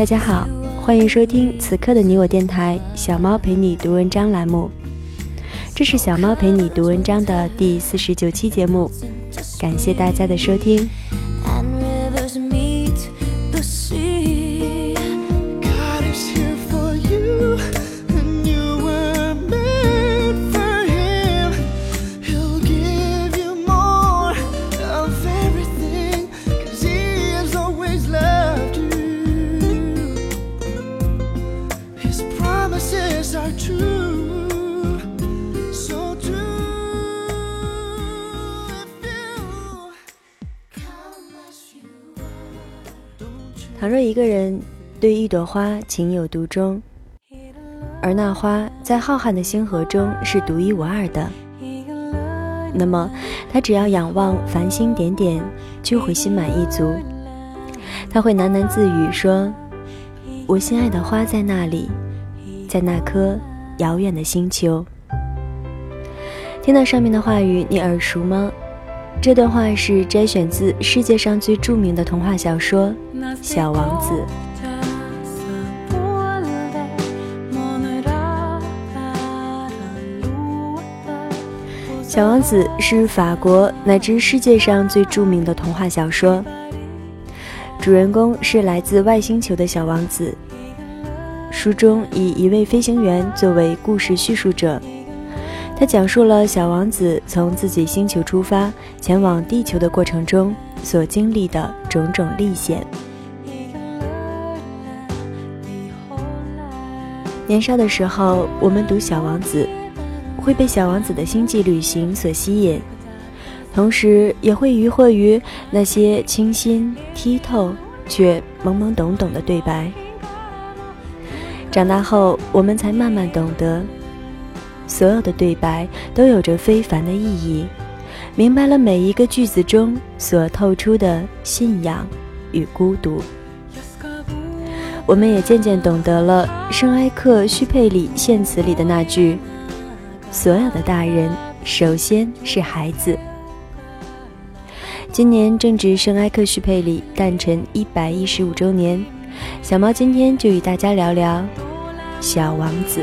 大家好，欢迎收听此刻的你我电台“小猫陪你读文章”栏目，这是小猫陪你读文章的第四十九期节目，感谢大家的收听。倘若一个人对一朵花情有独钟，而那花在浩瀚的星河中是独一无二的，那么他只要仰望繁星点点，就会心满意足。他会喃喃自语说：“我心爱的花在那里，在那颗遥远的星球。”听到上面的话语，你耳熟吗？这段话是摘选自世界上最著名的童话小说《小王子》。《小王子》是法国乃至世界上最著名的童话小说。主人公是来自外星球的小王子。书中以一位飞行员作为故事叙述者。他讲述了小王子从自己星球出发前往地球的过程中所经历的种种历险。年少的时候，我们读《小王子》，会被小王子的星际旅行所吸引，同时也会疑惑于那些清新剔透却懵懵懂懂的对白。长大后，我们才慢慢懂得。所有的对白都有着非凡的意义，明白了每一个句子中所透出的信仰与孤独。我们也渐渐懂得了圣埃克须佩里献词里的那句：“所有的大人首先是孩子。”今年正值圣埃克须佩里诞辰一百一十五周年，小猫今天就与大家聊聊《小王子》。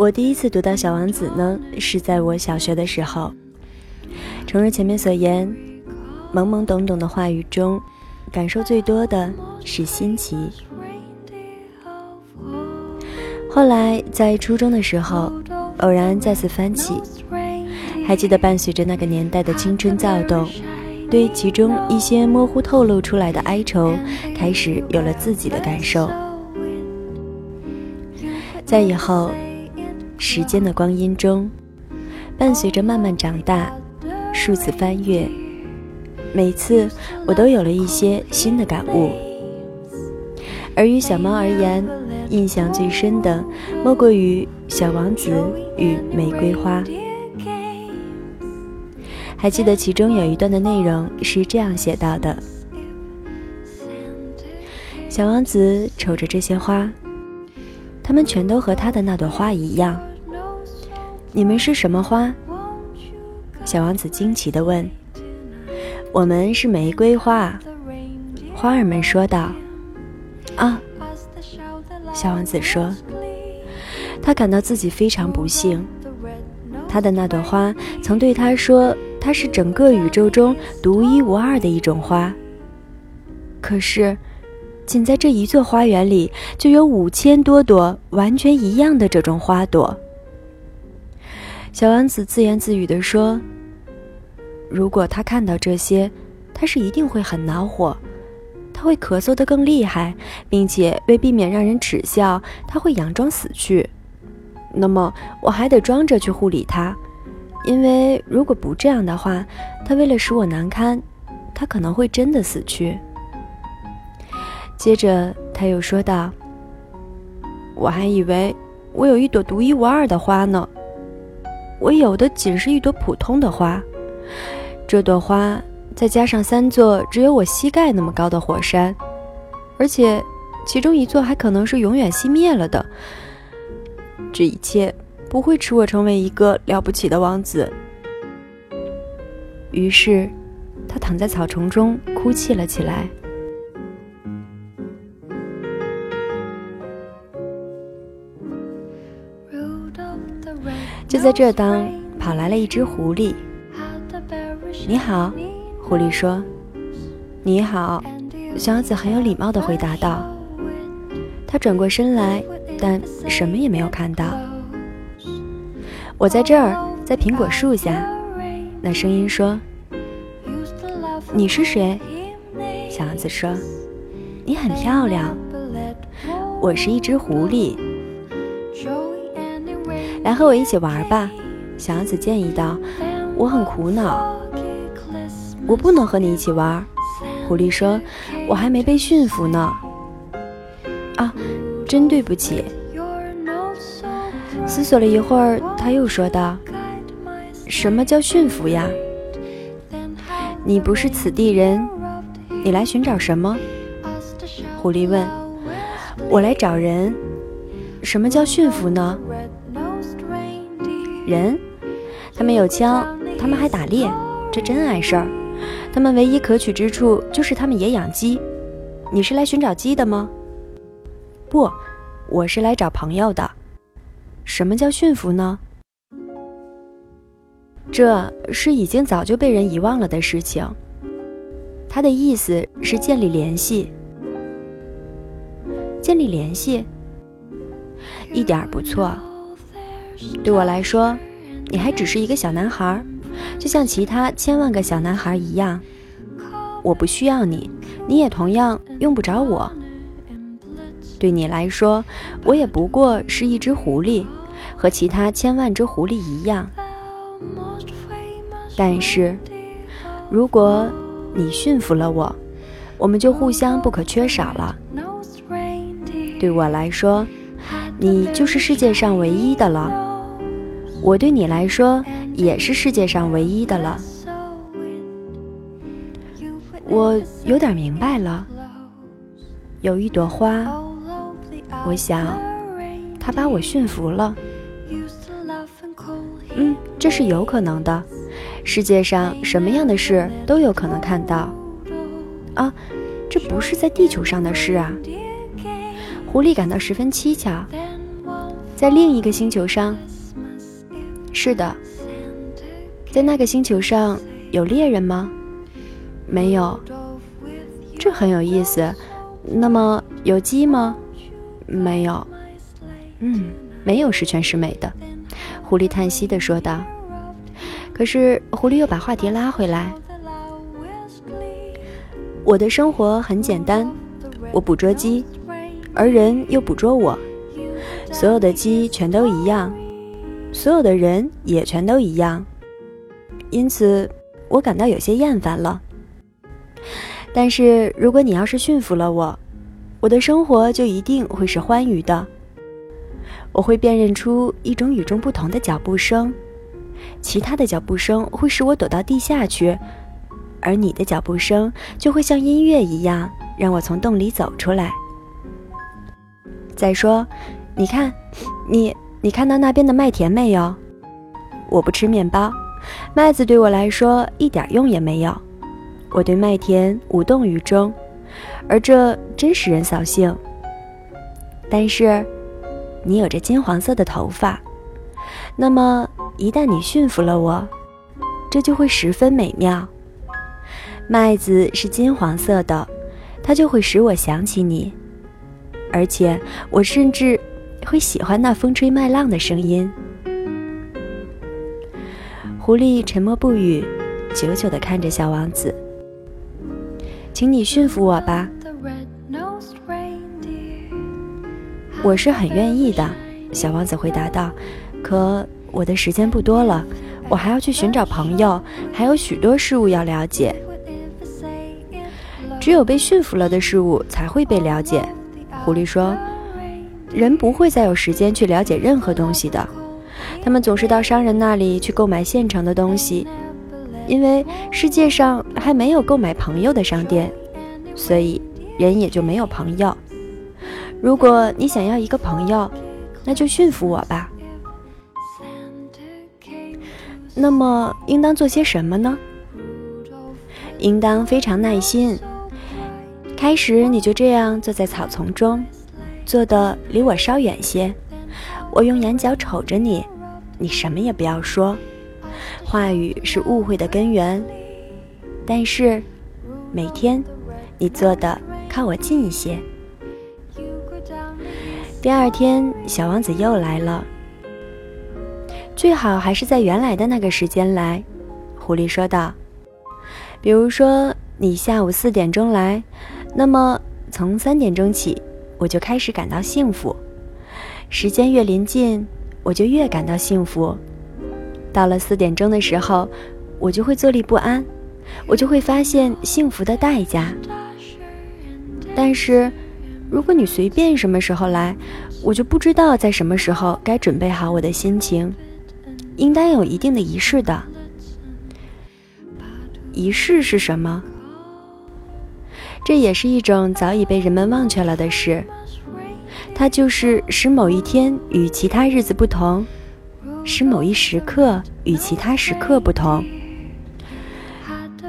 我第一次读到《小王子》呢，是在我小学的时候。诚如前面所言，懵懵懂懂的话语中，感受最多的是新奇。后来在初中的时候，偶然再次翻起，还记得伴随着那个年代的青春躁动，对其中一些模糊透露出来的哀愁，开始有了自己的感受。在以后。时间的光阴中，伴随着慢慢长大，数次翻阅，每次我都有了一些新的感悟。而于小猫而言，印象最深的莫过于《小王子与玫瑰花》。还记得其中有一段的内容是这样写到的：小王子瞅着这些花，它们全都和他的那朵花一样。你们是什么花？小王子惊奇地问。“我们是玫瑰花。”花儿们说道。“啊！”小王子说，他感到自己非常不幸。他的那朵花曾对他说：“它是整个宇宙中独一无二的一种花。”可是，仅在这一座花园里，就有五千多朵完全一样的这种花朵。小王子自言自语地说：“如果他看到这些，他是一定会很恼火，他会咳嗽得更厉害，并且为避免让人耻笑，他会佯装死去。那么我还得装着去护理他，因为如果不这样的话，他为了使我难堪，他可能会真的死去。接着他又说道：“我还以为我有一朵独一无二的花呢，我有的仅是一朵普通的花。这朵花再加上三座只有我膝盖那么高的火山，而且其中一座还可能是永远熄灭了的。这一切不会使我成为一个了不起的王子。”于是，他躺在草丛中哭泣了起来。就在这当，跑来了一只狐狸。你好，狐狸说。你好，小王子很有礼貌地回答道。他转过身来，但什么也没有看到。我在这儿，在苹果树下。那声音说。你是谁？小王子说。你很漂亮。我是一只狐狸。来和我一起玩吧，小王子建议道。我很苦恼，我不能和你一起玩。狐狸说：“我还没被驯服呢。”啊，真对不起。思索了一会儿，他又说道：“什么叫驯服呀？你不是此地人，你来寻找什么？”狐狸问。“我来找人。什么叫驯服呢？”人，他们有枪，他们还打猎，这真碍事儿。他们唯一可取之处就是他们也养鸡。你是来寻找鸡的吗？不，我是来找朋友的。什么叫驯服呢？这是已经早就被人遗忘了的事情。他的意思是建立联系。建立联系，一点不错。对我来说，你还只是一个小男孩，就像其他千万个小男孩一样。我不需要你，你也同样用不着我。对你来说，我也不过是一只狐狸，和其他千万只狐狸一样。但是，如果你驯服了我，我们就互相不可缺少了。对我来说，你就是世界上唯一的了。我对你来说也是世界上唯一的了。我有点明白了。有一朵花，我想，它把我驯服了。嗯，这是有可能的。世界上什么样的事都有可能看到。啊，这不是在地球上的事啊。狐狸感到十分蹊跷。在另一个星球上。是的，在那个星球上有猎人吗？没有，这很有意思。那么有鸡吗？没有。嗯，没有十全十美的。狐狸叹息地说道。可是狐狸又把话题拉回来。我的生活很简单，我捕捉鸡，而人又捕捉我。所有的鸡全都一样。所有的人也全都一样，因此我感到有些厌烦了。但是如果你要是驯服了我，我的生活就一定会是欢愉的。我会辨认出一种与众不同的脚步声，其他的脚步声会使我躲到地下去，而你的脚步声就会像音乐一样让我从洞里走出来。再说，你看，你。你看到那边的麦田没有？我不吃面包，麦子对我来说一点用也没有。我对麦田无动于衷，而这真使人扫兴。但是，你有着金黄色的头发，那么一旦你驯服了我，这就会十分美妙。麦子是金黄色的，它就会使我想起你，而且我甚至。会喜欢那风吹麦浪的声音。狐狸沉默不语，久久地看着小王子。请你驯服我吧，我是很愿意的。小王子回答道。可我的时间不多了，我还要去寻找朋友，还有许多事物要了解。只有被驯服了的事物才会被了解。狐狸说：“人不会再有时间去了解任何东西的，他们总是到商人那里去购买现成的东西，因为世界上还没有购买朋友的商店，所以人也就没有朋友。如果你想要一个朋友，那就驯服我吧。”那么应当做些什么呢？应当非常耐心。开始你就这样坐在草丛中，坐的离我稍远些。我用眼角瞅着你，你什么也不要说。话语是误会的根源。但是每天你坐的靠我近一些。第二天，小王子又来了。最好还是在原来的那个时间来，狐狸说道。比如说，你下午四点钟来，那么从三点钟起，我就开始感到幸福。时间越临近，我就越感到幸福。到了四点钟的时候，我就会坐立不安，我就会发现幸福的代价。但是，如果你随便什么时候来，我就不知道在什么时候该准备好我的心情。应当有一定的仪式的。仪式是什么？这也是一种早已被人们忘却了的事。它就是使某一天与其他日子不同，使某一时刻与其他时刻不同。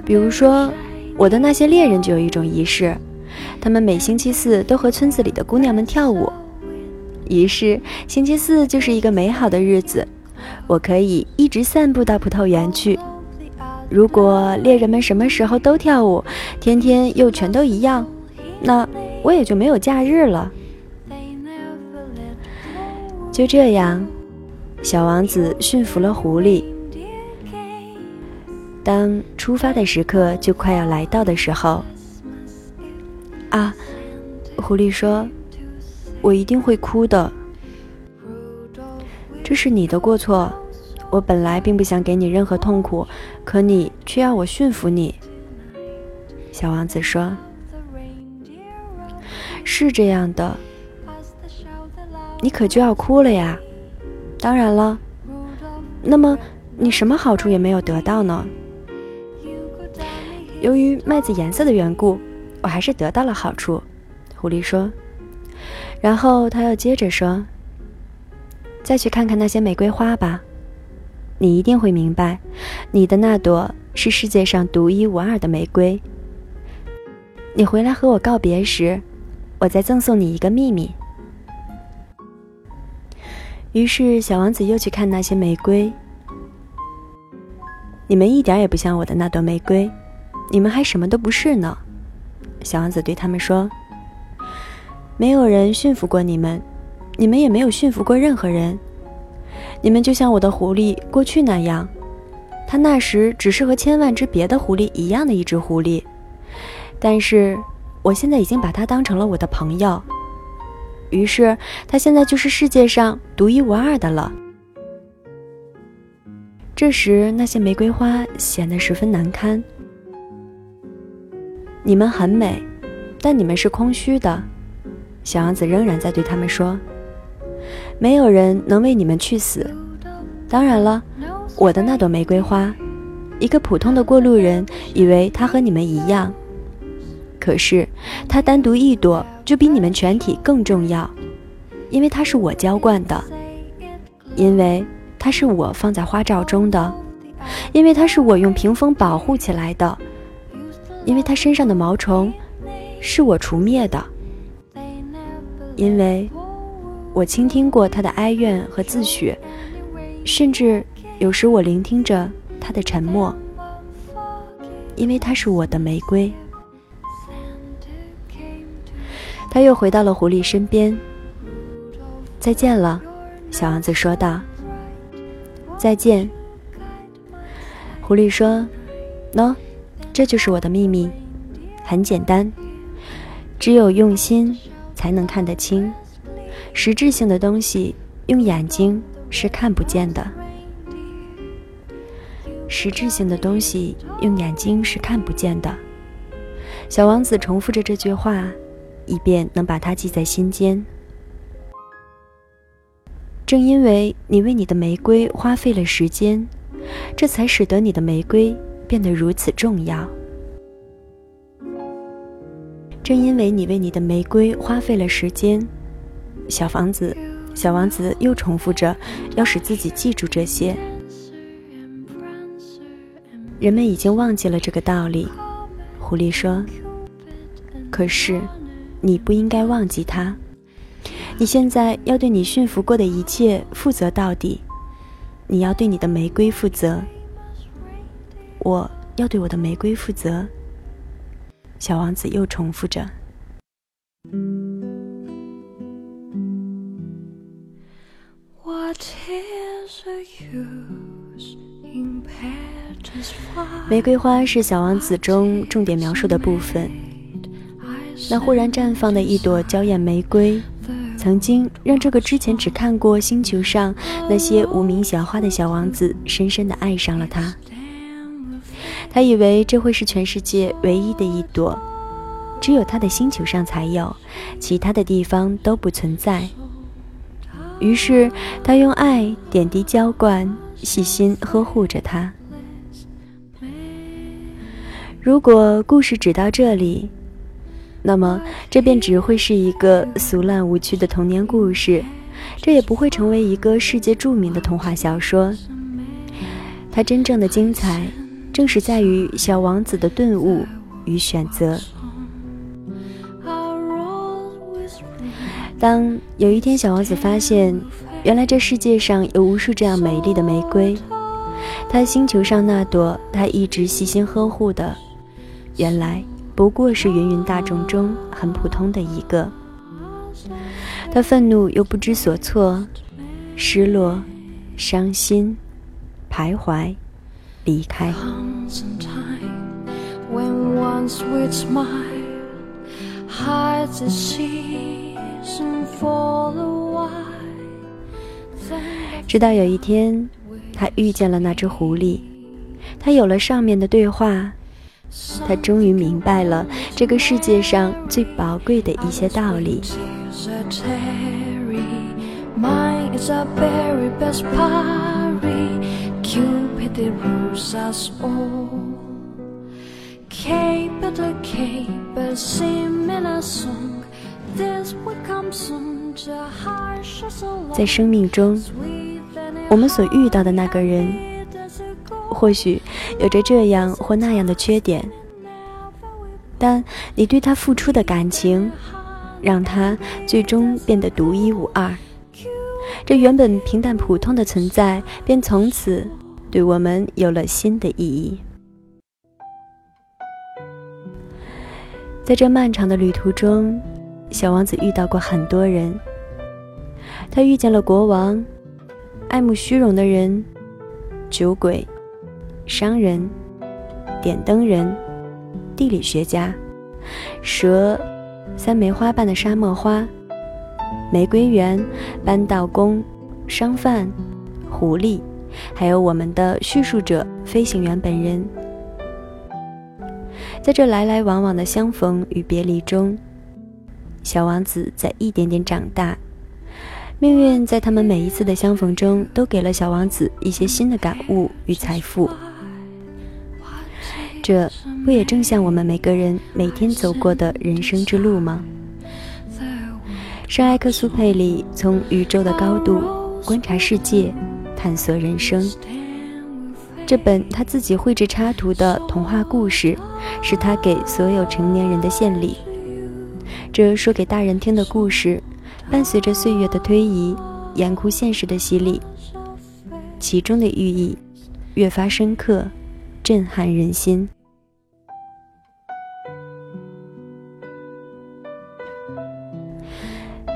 比如说，我的那些猎人就有一种仪式，他们每星期四都和村子里的姑娘们跳舞。于是，星期四就是一个美好的日子。我可以一直散步到葡萄园去。如果猎人们什么时候都跳舞，天天又全都一样，那我也就没有假日了。就这样，小王子驯服了狐狸。当出发的时刻就快要来到的时候，啊，狐狸说：“我一定会哭的。”这是你的过错，我本来并不想给你任何痛苦，可你却要我驯服你。”小王子说，“是这样的，你可就要哭了呀。当然了，那么你什么好处也没有得到呢？由于麦子颜色的缘故，我还是得到了好处。”狐狸说，然后他又接着说。再去看看那些玫瑰花吧，你一定会明白，你的那朵是世界上独一无二的玫瑰。你回来和我告别时，我再赠送你一个秘密。于是，小王子又去看那些玫瑰。你们一点也不像我的那朵玫瑰，你们还什么都不是呢。小王子对他们说：“没有人驯服过你们。”你们也没有驯服过任何人，你们就像我的狐狸过去那样，它那时只是和千万只别的狐狸一样的一只狐狸，但是我现在已经把它当成了我的朋友，于是它现在就是世界上独一无二的了。这时，那些玫瑰花显得十分难堪。你们很美，但你们是空虚的。小王子仍然在对他们说。没有人能为你们去死。当然了，我的那朵玫瑰花，一个普通的过路人以为它和你们一样，可是它单独一朵就比你们全体更重要，因为它是我浇灌的，因为它是我放在花罩中的，因为它是我用屏风保护起来的，因为它身上的毛虫是我除灭的，因为。我倾听过他的哀怨和自诩，甚至有时我聆听着他的沉默，因为他是我的玫瑰。他又回到了狐狸身边。再见了，小王子说道。再见。狐狸说：“喏，这就是我的秘密，很简单，只有用心才能看得清。”实质性的东西用眼睛是看不见的。实质性的东西用眼睛是看不见的。小王子重复着这句话，以便能把它记在心间。正因为你为你的玫瑰花费了时间，这才使得你的玫瑰变得如此重要。正因为你为你的玫瑰花费了时间，小房子，小王子又重复着，要使自己记住这些。人们已经忘记了这个道理，狐狸说。可是，你不应该忘记它。你现在要对你驯服过的一切负责到底。你要对你的玫瑰负责。我要对我的玫瑰负责。小王子又重复着。玫瑰花是小王子中重点描述的部分。那忽然绽放的一朵娇艳玫瑰，曾经让这个之前只看过星球上那些无名小花的小王子深深的爱上了它。他以为这会是全世界唯一的一朵，只有他的星球上才有，其他的地方都不存在。于是他用爱点滴浇灌，细心呵护着它。如果故事只到这里，那么这便只会是一个俗烂无趣的童年故事，这也不会成为一个世界著名的童话小说。它真正的精彩，正是在于小王子的顿悟与选择。当有一天小王子发现，原来这世界上有无数这样美丽的玫瑰，他星球上那朵他一直细心呵护的。原来不过是芸芸大众中很普通的一个。他愤怒又不知所措，失落、伤心、徘徊、离开。直到有一天，他遇见了那只狐狸，他有了上面的对话。他终于明白了这个世界上最宝贵的一些道理。在生命中，我们所遇到的那个人。或许有着这样或那样的缺点，但你对他付出的感情，让他最终变得独一无二。这原本平淡普通的存在，便从此对我们有了新的意义。在这漫长的旅途中，小王子遇到过很多人。他遇见了国王、爱慕虚荣的人、酒鬼。商人、点灯人、地理学家、蛇、三枚花瓣的沙漠花、玫瑰园、扳道工、商贩、狐狸，还有我们的叙述者飞行员本人。在这来来往往的相逢与别离中，小王子在一点点长大。命运在他们每一次的相逢中，都给了小王子一些新的感悟与财富。这不也正像我们每个人每天走过的人生之路吗？圣埃克苏佩里从宇宙的高度观察世界，探索人生。这本他自己绘制插图的童话故事，是他给所有成年人的献礼。这说给大人听的故事，伴随着岁月的推移，严酷现实的洗礼，其中的寓意越发深刻。震撼人心。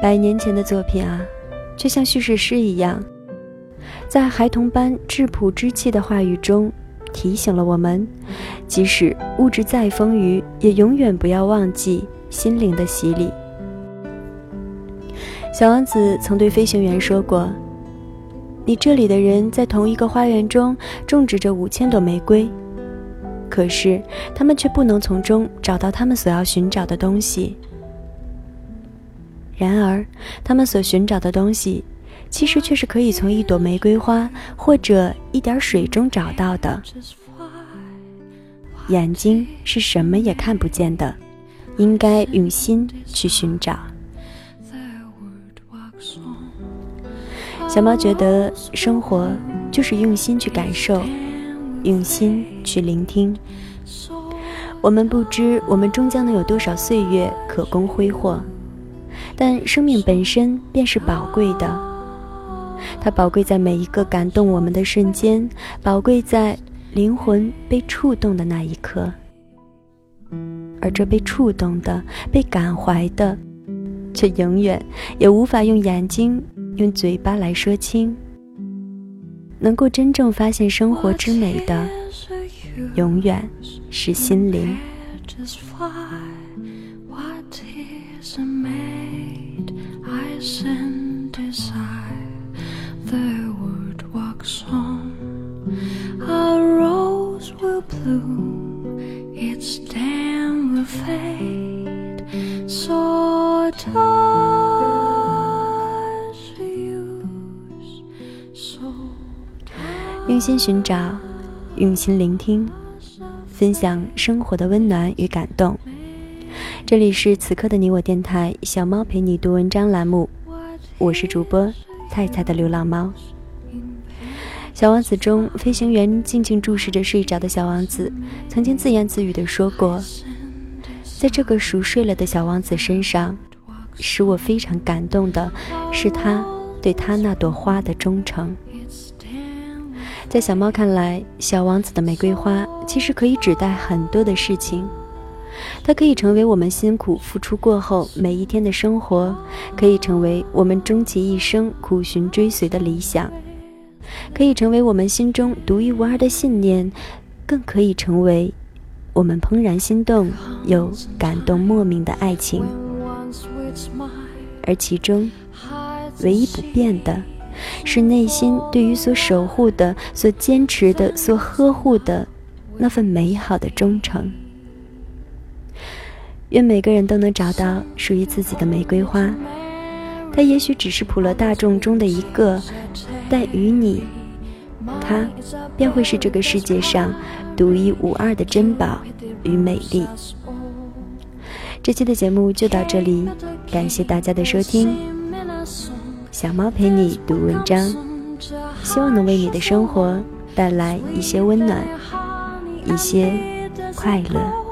百年前的作品啊，却像叙事诗一样，在孩童般质朴之气的话语中，提醒了我们：即使物质再丰腴，也永远不要忘记心灵的洗礼。小王子曾对飞行员说过：“你这里的人在同一个花园中种植着五千朵玫瑰，可是他们却不能从中找到他们所要寻找的东西。然而，他们所寻找的东西，其实却是可以从一朵玫瑰花或者一点水中找到的。眼睛是什么也看不见的，应该用心去寻找。小猫觉得生活就是用心去感受，用心去聆听。我们不知我们终将能有多少岁月可供挥霍，但生命本身便是宝贵的。它宝贵在每一个感动我们的瞬间，宝贵在灵魂被触动的那一刻。而这被触动的、被感怀的，却永远也无法用眼睛。用嘴巴来说清，能够真正发现生活之美的，永远是心灵。心寻找，用心聆听，分享生活的温暖与感动。这里是此刻的你我电台“小猫陪你读文章”栏目，我是主播菜菜的流浪猫。小王子中，飞行员静静注视着睡着的小王子，曾经自言自语地说过：“在这个熟睡了的小王子身上，使我非常感动的是他对他那朵花的忠诚。”在小猫看来，小王子的玫瑰花其实可以指代很多的事情。它可以成为我们辛苦付出过后每一天的生活，可以成为我们终其一生苦寻追随的理想，可以成为我们心中独一无二的信念，更可以成为我们怦然心动又感动莫名的爱情。而其中，唯一不变的。是内心对于所守护的、所坚持的、所呵护的那份美好的忠诚。愿每个人都能找到属于自己的玫瑰花，它也许只是普罗大众中的一个，但与你，它便会是这个世界上独一无二的珍宝与美丽。这期的节目就到这里，感谢大家的收听。小猫陪你读文章，希望能为你的生活带来一些温暖，一些快乐。